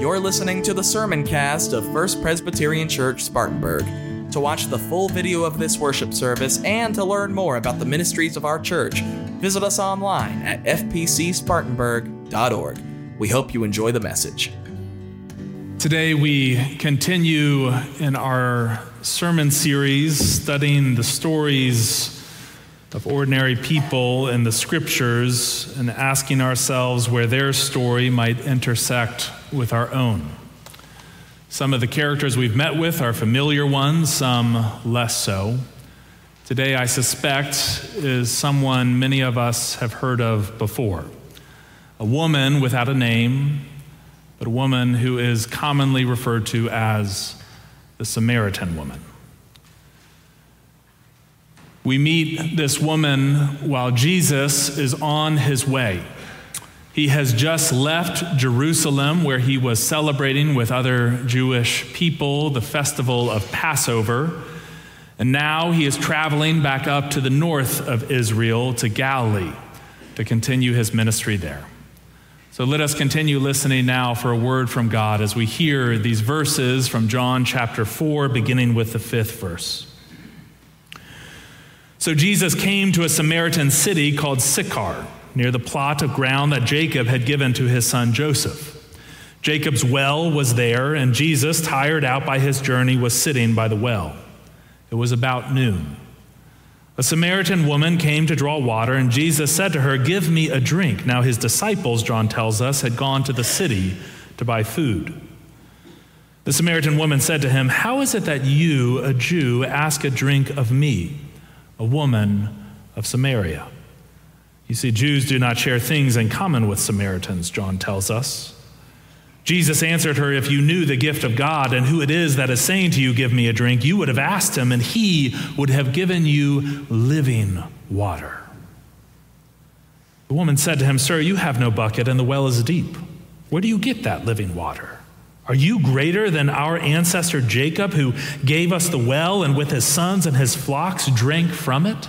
You're listening to the sermon cast of First Presbyterian Church, Spartanburg. To watch the full video of this worship service and to learn more about the ministries of our church, visit us online at fpcspartanburg.org. We hope you enjoy the message. Today, we continue in our sermon series studying the stories of ordinary people in the scriptures and asking ourselves where their story might intersect with our own. Some of the characters we've met with are familiar ones, some less so. Today, I suspect, is someone many of us have heard of before a woman without a name, but a woman who is commonly referred to as the Samaritan woman. We meet this woman while Jesus is on his way. He has just left Jerusalem, where he was celebrating with other Jewish people the festival of Passover. And now he is traveling back up to the north of Israel, to Galilee, to continue his ministry there. So let us continue listening now for a word from God as we hear these verses from John chapter 4, beginning with the fifth verse. So Jesus came to a Samaritan city called Sychar, near the plot of ground that Jacob had given to his son Joseph. Jacob's well was there, and Jesus, tired out by his journey, was sitting by the well. It was about noon. A Samaritan woman came to draw water, and Jesus said to her, Give me a drink. Now, his disciples, John tells us, had gone to the city to buy food. The Samaritan woman said to him, How is it that you, a Jew, ask a drink of me? a woman of Samaria. You see, Jews do not share things in common with Samaritans, John tells us. Jesus answered her, If you knew the gift of God and who it is that is saying to you, Give me a drink, you would have asked him, and he would have given you living water. The woman said to him, Sir, you have no bucket, and the well is deep. Where do you get that living water? Are you greater than our ancestor Jacob, who gave us the well and with his sons and his flocks drank from it?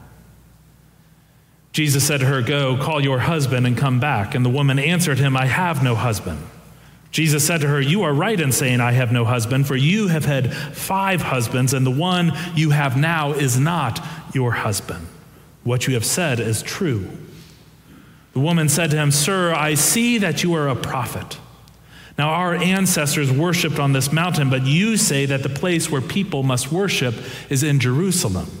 Jesus said to her, Go, call your husband and come back. And the woman answered him, I have no husband. Jesus said to her, You are right in saying, I have no husband, for you have had five husbands, and the one you have now is not your husband. What you have said is true. The woman said to him, Sir, I see that you are a prophet. Now, our ancestors worshiped on this mountain, but you say that the place where people must worship is in Jerusalem.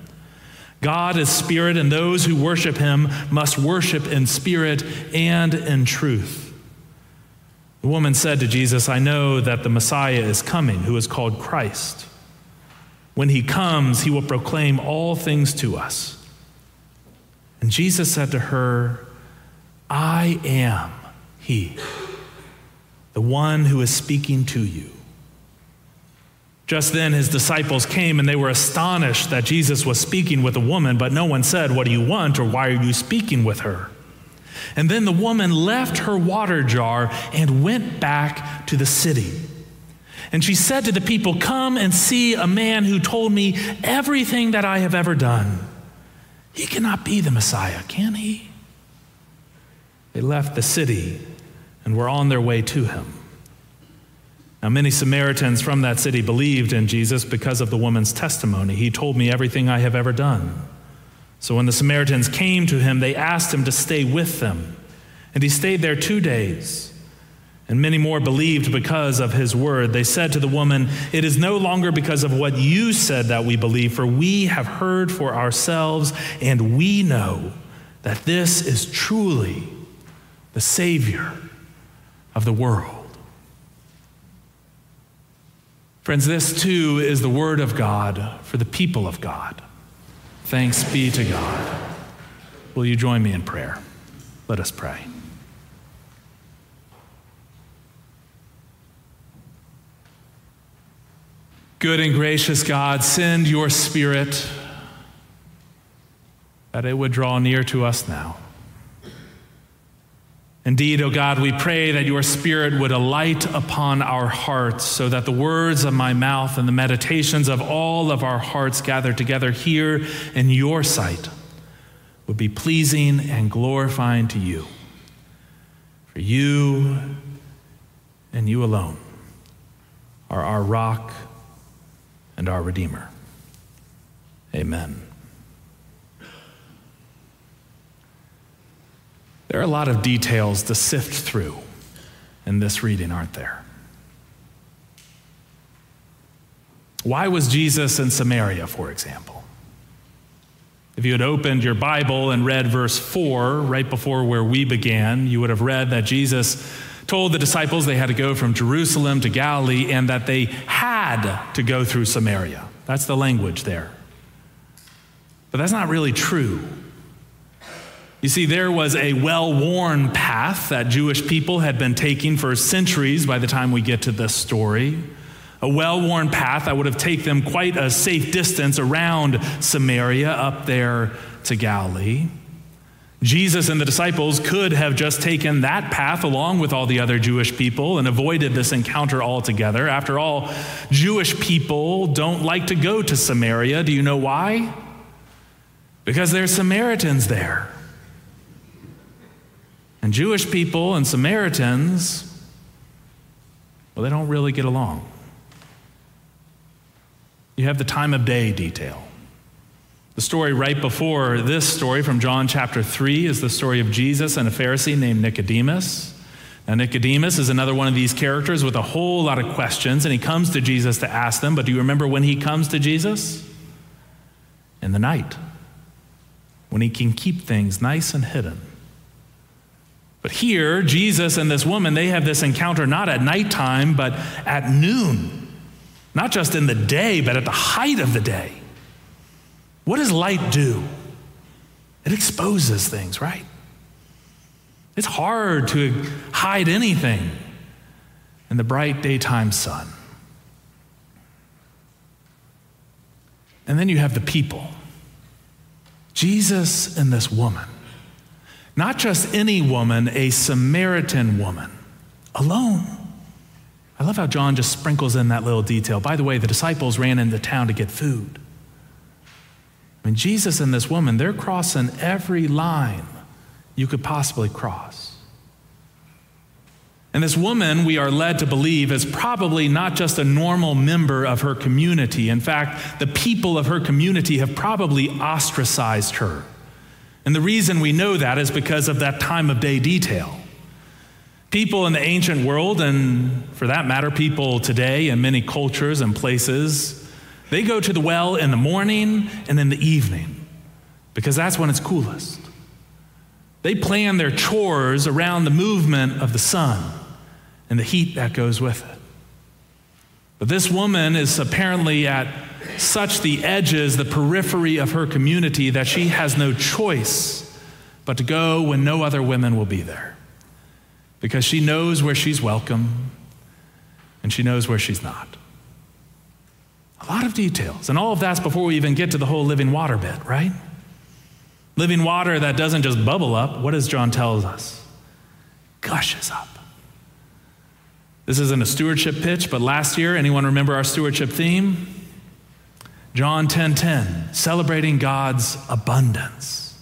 God is spirit, and those who worship him must worship in spirit and in truth. The woman said to Jesus, I know that the Messiah is coming, who is called Christ. When he comes, he will proclaim all things to us. And Jesus said to her, I am he, the one who is speaking to you. Just then his disciples came and they were astonished that Jesus was speaking with a woman, but no one said, What do you want or why are you speaking with her? And then the woman left her water jar and went back to the city. And she said to the people, Come and see a man who told me everything that I have ever done. He cannot be the Messiah, can he? They left the city and were on their way to him. Now, many Samaritans from that city believed in Jesus because of the woman's testimony. He told me everything I have ever done. So when the Samaritans came to him, they asked him to stay with them. And he stayed there two days. And many more believed because of his word. They said to the woman, It is no longer because of what you said that we believe, for we have heard for ourselves, and we know that this is truly the Savior of the world. Friends, this too is the Word of God for the people of God. Thanks be to God. Will you join me in prayer? Let us pray. Good and gracious God, send your Spirit that it would draw near to us now. Indeed, O oh God, we pray that your Spirit would alight upon our hearts so that the words of my mouth and the meditations of all of our hearts gathered together here in your sight would be pleasing and glorifying to you. For you and you alone are our rock and our Redeemer. Amen. There are a lot of details to sift through in this reading, aren't there? Why was Jesus in Samaria, for example? If you had opened your Bible and read verse 4, right before where we began, you would have read that Jesus told the disciples they had to go from Jerusalem to Galilee and that they had to go through Samaria. That's the language there. But that's not really true. You see, there was a well worn path that Jewish people had been taking for centuries by the time we get to this story. A well worn path that would have taken them quite a safe distance around Samaria up there to Galilee. Jesus and the disciples could have just taken that path along with all the other Jewish people and avoided this encounter altogether. After all, Jewish people don't like to go to Samaria. Do you know why? Because there's Samaritans there. And Jewish people and Samaritans, well, they don't really get along. You have the time of day detail. The story right before this story from John chapter 3 is the story of Jesus and a Pharisee named Nicodemus. Now, Nicodemus is another one of these characters with a whole lot of questions, and he comes to Jesus to ask them. But do you remember when he comes to Jesus? In the night, when he can keep things nice and hidden. But here, Jesus and this woman, they have this encounter not at nighttime, but at noon. Not just in the day, but at the height of the day. What does light do? It exposes things, right? It's hard to hide anything in the bright daytime sun. And then you have the people Jesus and this woman. Not just any woman, a Samaritan woman, alone. I love how John just sprinkles in that little detail. By the way, the disciples ran into town to get food. I mean, Jesus and this woman, they're crossing every line you could possibly cross. And this woman, we are led to believe, is probably not just a normal member of her community. In fact, the people of her community have probably ostracized her. And the reason we know that is because of that time of day detail. People in the ancient world, and for that matter, people today in many cultures and places, they go to the well in the morning and in the evening because that's when it's coolest. They plan their chores around the movement of the sun and the heat that goes with it. But this woman is apparently at such the edges, the periphery of her community, that she has no choice but to go when no other women will be there. Because she knows where she's welcome and she knows where she's not. A lot of details. And all of that's before we even get to the whole living water bit, right? Living water that doesn't just bubble up. What does John tell us? Gushes up. This isn't a stewardship pitch, but last year, anyone remember our stewardship theme? John 10:10, 10, 10, celebrating God's abundance.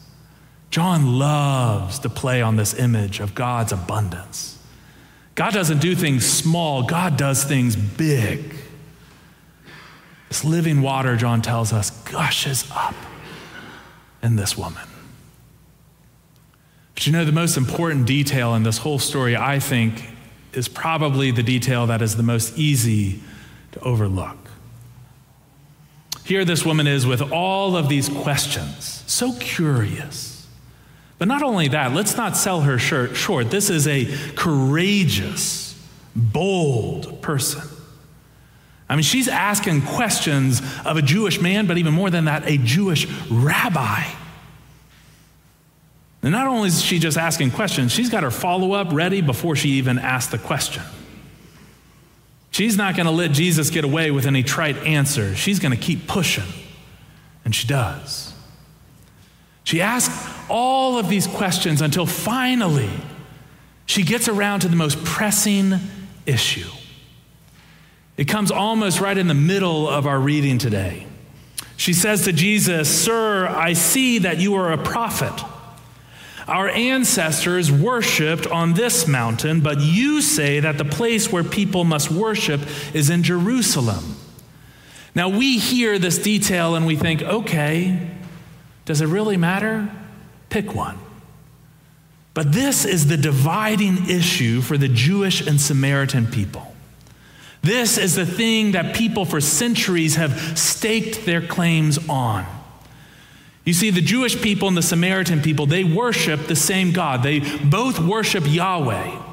John loves to play on this image of God's abundance. God doesn't do things small, God does things big. This living water, John tells us, gushes up in this woman. But you know, the most important detail in this whole story, I think, is probably the detail that is the most easy to overlook. Here, this woman is with all of these questions, so curious. But not only that, let's not sell her shirt short. This is a courageous, bold person. I mean, she's asking questions of a Jewish man, but even more than that, a Jewish rabbi. And not only is she just asking questions, she's got her follow up ready before she even asks the question. She's not going to let Jesus get away with any trite answer. She's going to keep pushing. And she does. She asks all of these questions until finally she gets around to the most pressing issue. It comes almost right in the middle of our reading today. She says to Jesus, Sir, I see that you are a prophet. Our ancestors worshiped on this mountain, but you say that the place where people must worship is in Jerusalem. Now we hear this detail and we think, okay, does it really matter? Pick one. But this is the dividing issue for the Jewish and Samaritan people. This is the thing that people for centuries have staked their claims on. You see, the Jewish people and the Samaritan people, they worship the same God. They both worship Yahweh.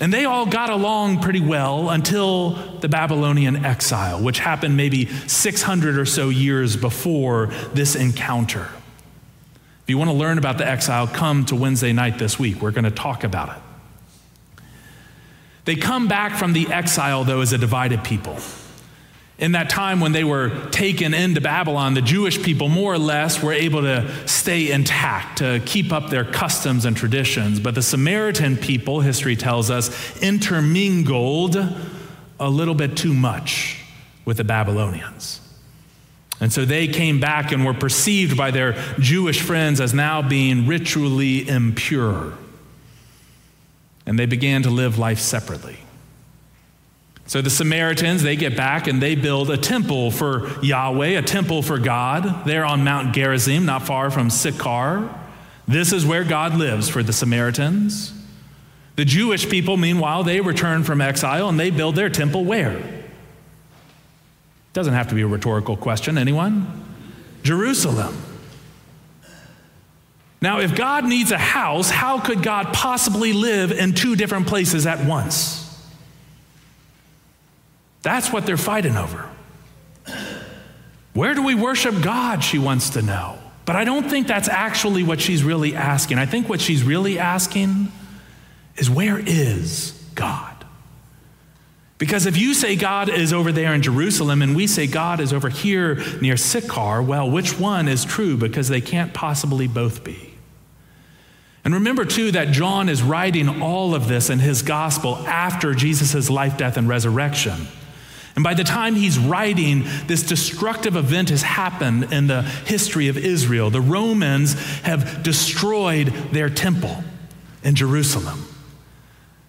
And they all got along pretty well until the Babylonian exile, which happened maybe 600 or so years before this encounter. If you want to learn about the exile, come to Wednesday night this week. We're going to talk about it. They come back from the exile, though, as a divided people. In that time when they were taken into Babylon, the Jewish people, more or less, were able to stay intact, to keep up their customs and traditions. But the Samaritan people, history tells us, intermingled a little bit too much with the Babylonians. And so they came back and were perceived by their Jewish friends as now being ritually impure. And they began to live life separately. So the Samaritans, they get back and they build a temple for Yahweh, a temple for God. There on Mount Gerizim, not far from Sychar. This is where God lives for the Samaritans. The Jewish people, meanwhile, they return from exile and they build their temple where? Doesn't have to be a rhetorical question. Anyone? Jerusalem. Now, if God needs a house, how could God possibly live in two different places at once? That's what they're fighting over. Where do we worship God? She wants to know. But I don't think that's actually what she's really asking. I think what she's really asking is where is God? Because if you say God is over there in Jerusalem and we say God is over here near Sychar, well, which one is true? Because they can't possibly both be. And remember, too, that John is writing all of this in his gospel after Jesus' life, death, and resurrection. And by the time he's writing, this destructive event has happened in the history of Israel. The Romans have destroyed their temple in Jerusalem.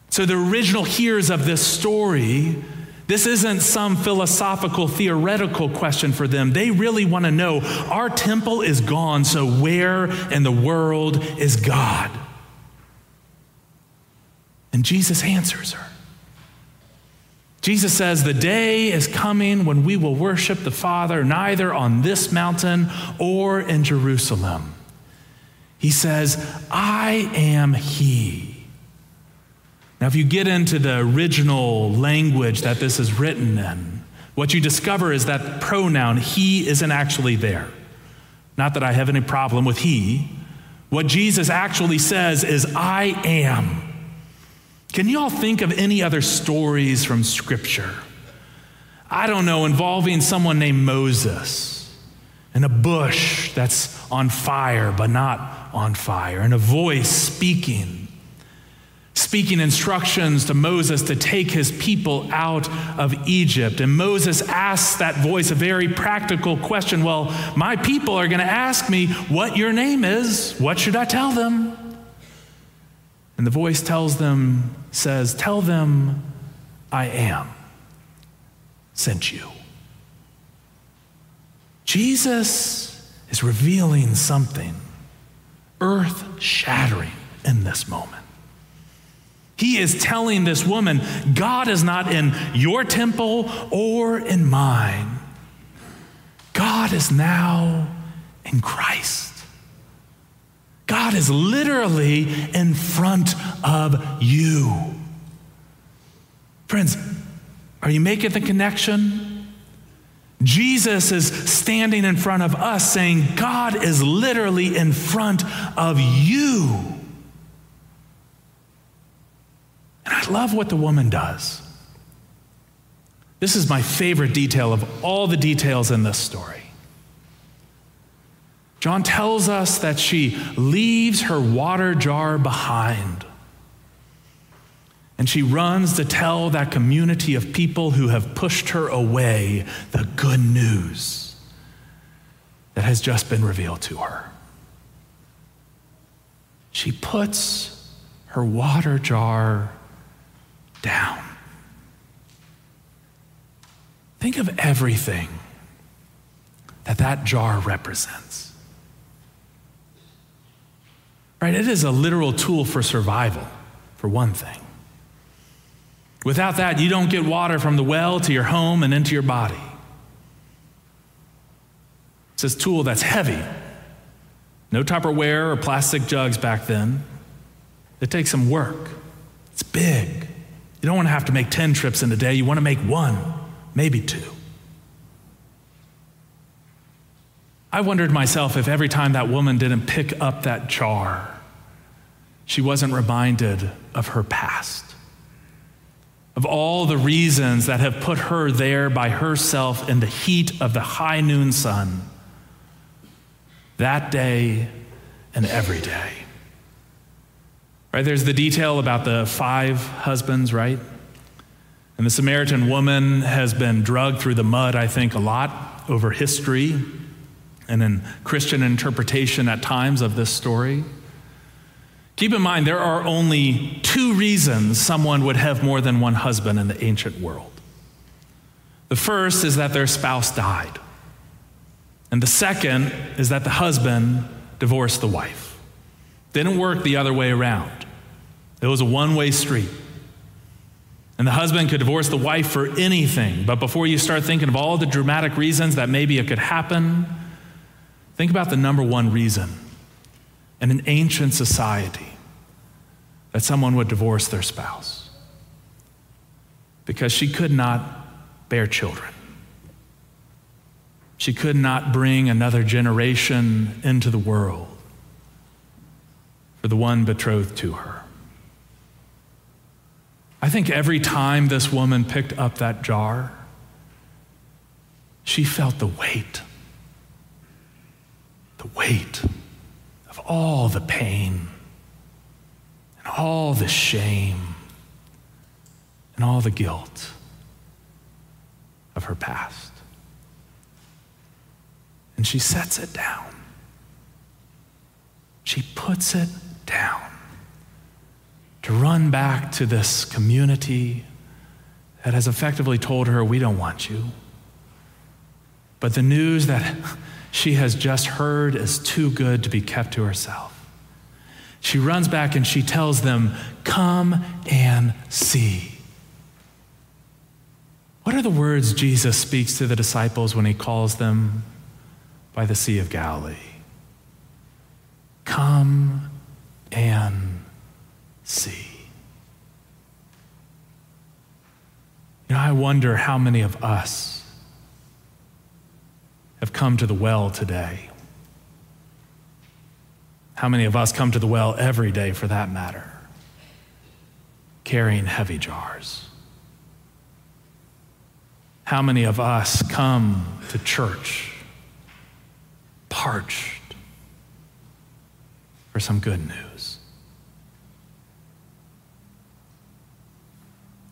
So the original hearers of this story, this isn't some philosophical, theoretical question for them. They really want to know our temple is gone, so where in the world is God? And Jesus answers her. Jesus says, The day is coming when we will worship the Father neither on this mountain or in Jerusalem. He says, I am He. Now, if you get into the original language that this is written in, what you discover is that pronoun, He, isn't actually there. Not that I have any problem with He. What Jesus actually says is, I am. Can you all think of any other stories from Scripture? I don't know, involving someone named Moses and a bush that's on fire but not on fire, and a voice speaking, speaking instructions to Moses to take his people out of Egypt. And Moses asks that voice a very practical question Well, my people are going to ask me what your name is. What should I tell them? And the voice tells them, says, Tell them I am sent you. Jesus is revealing something earth shattering in this moment. He is telling this woman, God is not in your temple or in mine. God is now in Christ. God is literally in front of you. Friends, are you making the connection? Jesus is standing in front of us saying, God is literally in front of you. And I love what the woman does. This is my favorite detail of all the details in this story. John tells us that she leaves her water jar behind. And she runs to tell that community of people who have pushed her away the good news that has just been revealed to her. She puts her water jar down. Think of everything that that jar represents. Right? It is a literal tool for survival, for one thing. Without that, you don't get water from the well to your home and into your body. It's this tool that's heavy. No Tupperware or plastic jugs back then. It takes some work. It's big. You don't want to have to make 10 trips in a day. You want to make one, maybe two. I wondered myself if every time that woman didn't pick up that jar, she wasn't reminded of her past, of all the reasons that have put her there by herself in the heat of the high noon sun, that day and every day. Right? There's the detail about the five husbands, right? And the Samaritan woman has been drugged through the mud, I think, a lot over history and in Christian interpretation at times of this story. Keep in mind, there are only two reasons someone would have more than one husband in the ancient world. The first is that their spouse died, and the second is that the husband divorced the wife. didn't work the other way around, it was a one way street. And the husband could divorce the wife for anything, but before you start thinking of all the dramatic reasons that maybe it could happen, think about the number one reason in an ancient society that someone would divorce their spouse because she could not bear children. She could not bring another generation into the world for the one betrothed to her. I think every time this woman picked up that jar, she felt the weight, the weight of all the pain and all the shame and all the guilt of her past. And she sets it down. She puts it down to run back to this community that has effectively told her, We don't want you. But the news that she has just heard is too good to be kept to herself. She runs back and she tells them, Come and see. What are the words Jesus speaks to the disciples when he calls them by the Sea of Galilee? Come and see. You know, I wonder how many of us have come to the well today? How many of us come to the well every day for that matter, carrying heavy jars? How many of us come to church parched for some good news?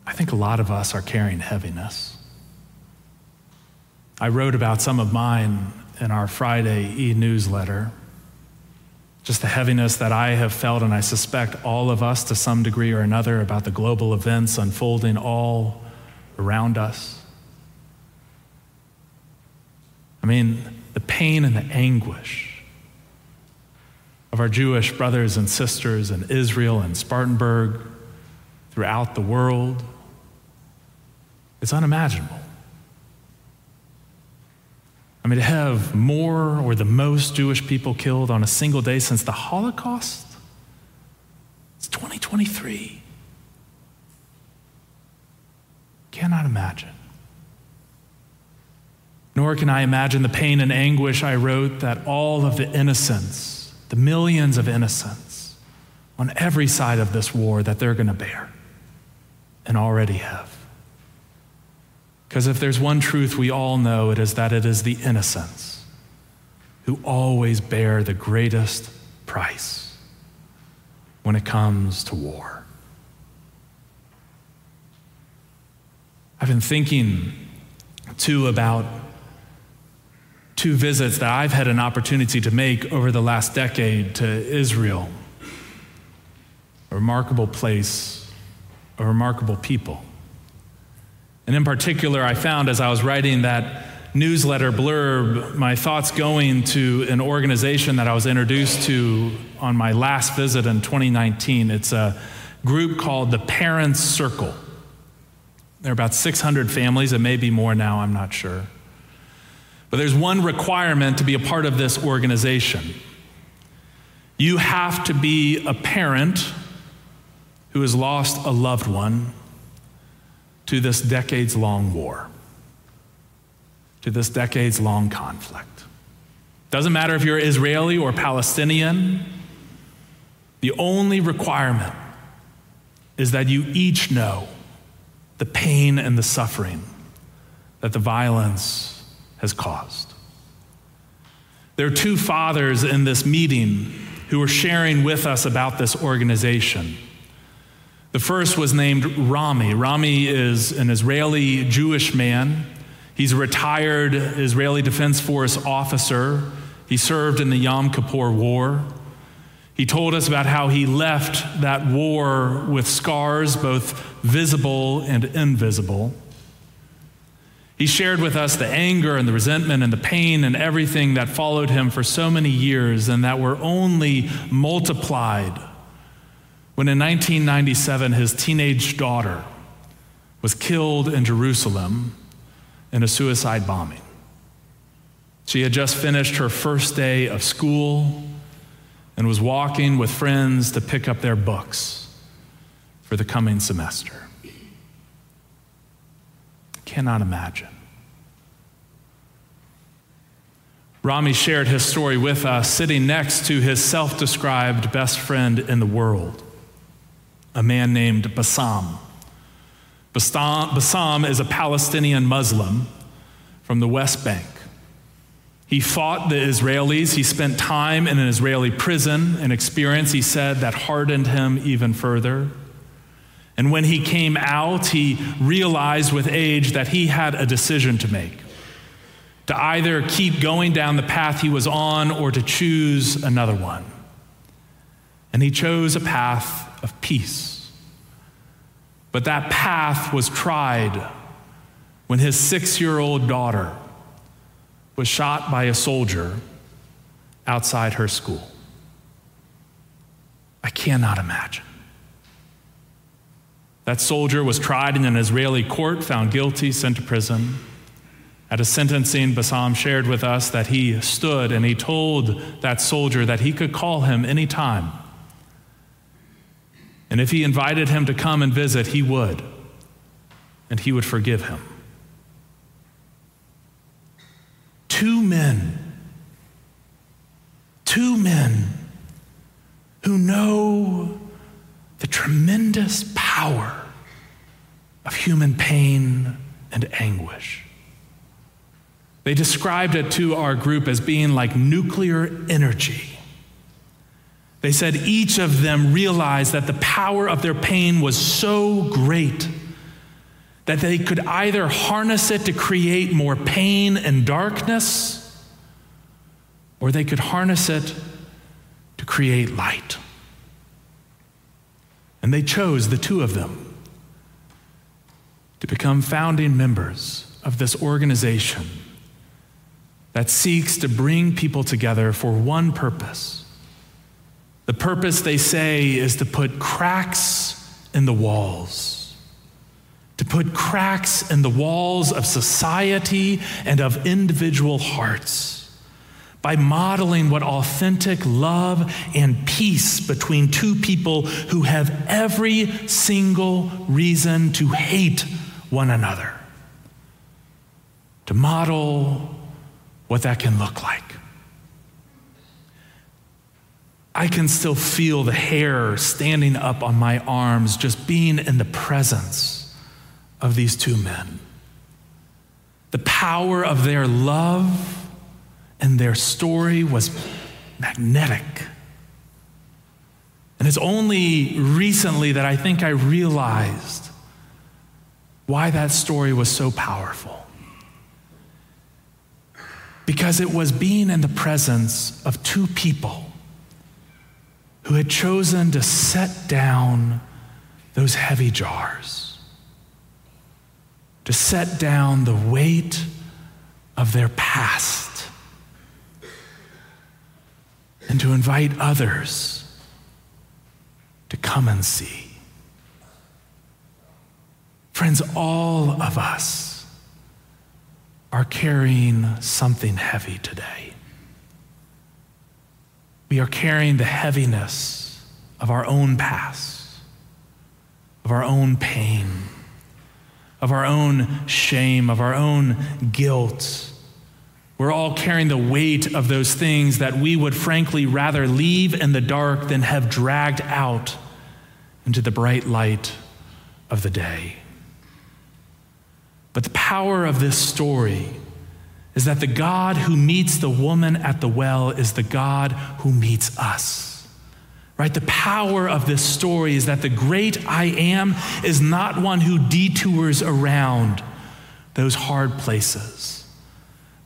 I think a lot of us are carrying heaviness. I wrote about some of mine in our Friday e newsletter. Just the heaviness that I have felt, and I suspect all of us to some degree or another, about the global events unfolding all around us. I mean, the pain and the anguish of our Jewish brothers and sisters in Israel and Spartanburg throughout the world. It's unimaginable. I mean, to have more or the most Jewish people killed on a single day since the Holocaust, it's 2023. Cannot imagine. Nor can I imagine the pain and anguish I wrote that all of the innocents, the millions of innocents on every side of this war, that they're going to bear and already have. Because if there's one truth we all know, it is that it is the innocents who always bear the greatest price when it comes to war. I've been thinking too about two visits that I've had an opportunity to make over the last decade to Israel. A remarkable place, a remarkable people. And in particular, I found as I was writing that newsletter blurb, my thoughts going to an organization that I was introduced to on my last visit in 2019. It's a group called the Parents Circle. There are about 600 families, it may be more now, I'm not sure. But there's one requirement to be a part of this organization you have to be a parent who has lost a loved one to this decades long war, to this decades long conflict. Doesn't matter if you're Israeli or Palestinian, the only requirement is that you each know the pain and the suffering that the violence has caused. There are two fathers in this meeting who are sharing with us about this organization. The first was named Rami. Rami is an Israeli Jewish man. He's a retired Israeli Defense Force officer. He served in the Yom Kippur War. He told us about how he left that war with scars, both visible and invisible. He shared with us the anger and the resentment and the pain and everything that followed him for so many years and that were only multiplied when in 1997 his teenage daughter was killed in Jerusalem in a suicide bombing. She had just finished her first day of school and was walking with friends to pick up their books for the coming semester. Cannot imagine. Rami shared his story with us, sitting next to his self described best friend in the world, a man named Bassam. Bassam is a Palestinian Muslim from the West Bank. He fought the Israelis. He spent time in an Israeli prison, an experience, he said, that hardened him even further. And when he came out, he realized with age that he had a decision to make to either keep going down the path he was on or to choose another one. And he chose a path of peace. But that path was tried when his six year old daughter was shot by a soldier outside her school. I cannot imagine. That soldier was tried in an Israeli court, found guilty, sent to prison. At a sentencing, Bassam shared with us that he stood and he told that soldier that he could call him anytime. And if he invited him to come and visit, he would. And he would forgive him. Two men, two men who know the tremendous power of human pain and anguish. They described it to our group as being like nuclear energy. They said each of them realized that the power of their pain was so great that they could either harness it to create more pain and darkness, or they could harness it to create light. And they chose, the two of them, to become founding members of this organization that seeks to bring people together for one purpose. The purpose, they say, is to put cracks in the walls, to put cracks in the walls of society and of individual hearts by modeling what authentic love and peace between two people who have every single reason to hate one another. To model what that can look like. I can still feel the hair standing up on my arms just being in the presence of these two men. The power of their love and their story was magnetic. And it's only recently that I think I realized why that story was so powerful. Because it was being in the presence of two people who had chosen to set down those heavy jars, to set down the weight of their past, and to invite others to come and see. Friends, all of us are carrying something heavy today we are carrying the heaviness of our own past, of our own pain, of our own shame, of our own guilt. We're all carrying the weight of those things that we would frankly rather leave in the dark than have dragged out into the bright light of the day. But the power of this story is that the God who meets the woman at the well is the God who meets us. Right? The power of this story is that the great I am is not one who detours around those hard places,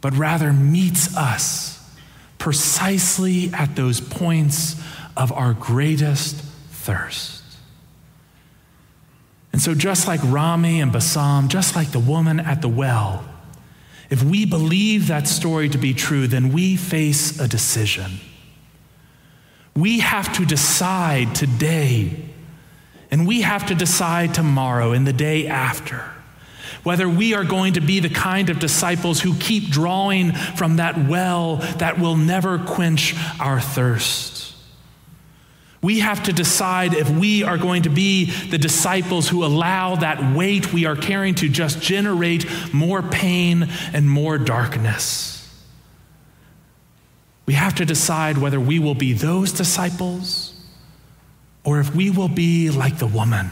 but rather meets us precisely at those points of our greatest thirst. And so, just like Rami and Bassam, just like the woman at the well, if we believe that story to be true, then we face a decision. We have to decide today, and we have to decide tomorrow and the day after whether we are going to be the kind of disciples who keep drawing from that well that will never quench our thirst we have to decide if we are going to be the disciples who allow that weight we are carrying to just generate more pain and more darkness. We have to decide whether we will be those disciples or if we will be like the woman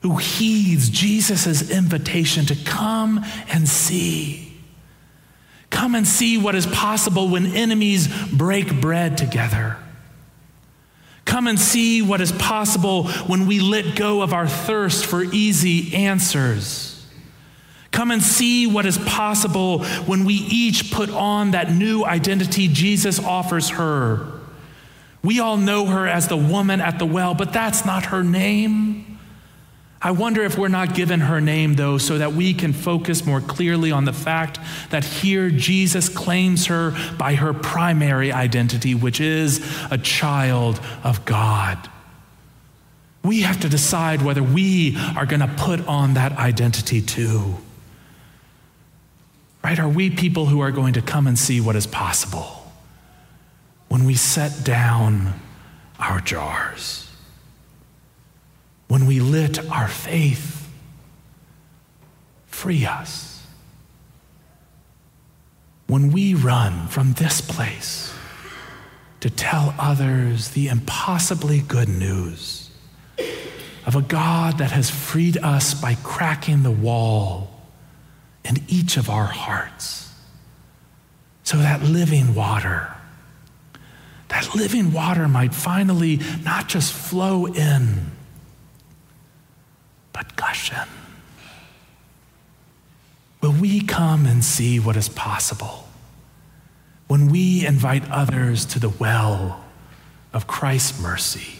who heeds Jesus' invitation to come and see. Come and see what is possible when enemies break bread together. Come and see what is possible when we let go of our thirst for easy answers. Come and see what is possible when we each put on that new identity Jesus offers her. We all know her as the woman at the well, but that's not her name. I wonder if we're not given her name, though, so that we can focus more clearly on the fact that here Jesus claims her by her primary identity, which is a child of God. We have to decide whether we are going to put on that identity too. Right? Are we people who are going to come and see what is possible when we set down our jars? When we lit our faith, free us. When we run from this place to tell others the impossibly good news of a God that has freed us by cracking the wall in each of our hearts so that living water that living water might finally not just flow in but gushing. Will we come and see what is possible when we invite others to the well of Christ's mercy?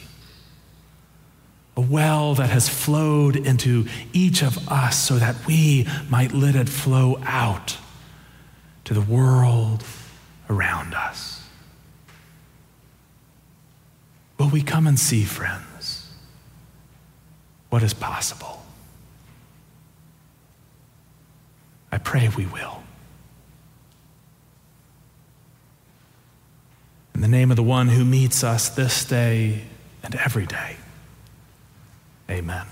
A well that has flowed into each of us so that we might let it flow out to the world around us. Will we come and see, friends? What is possible. I pray we will. In the name of the one who meets us this day and every day, amen.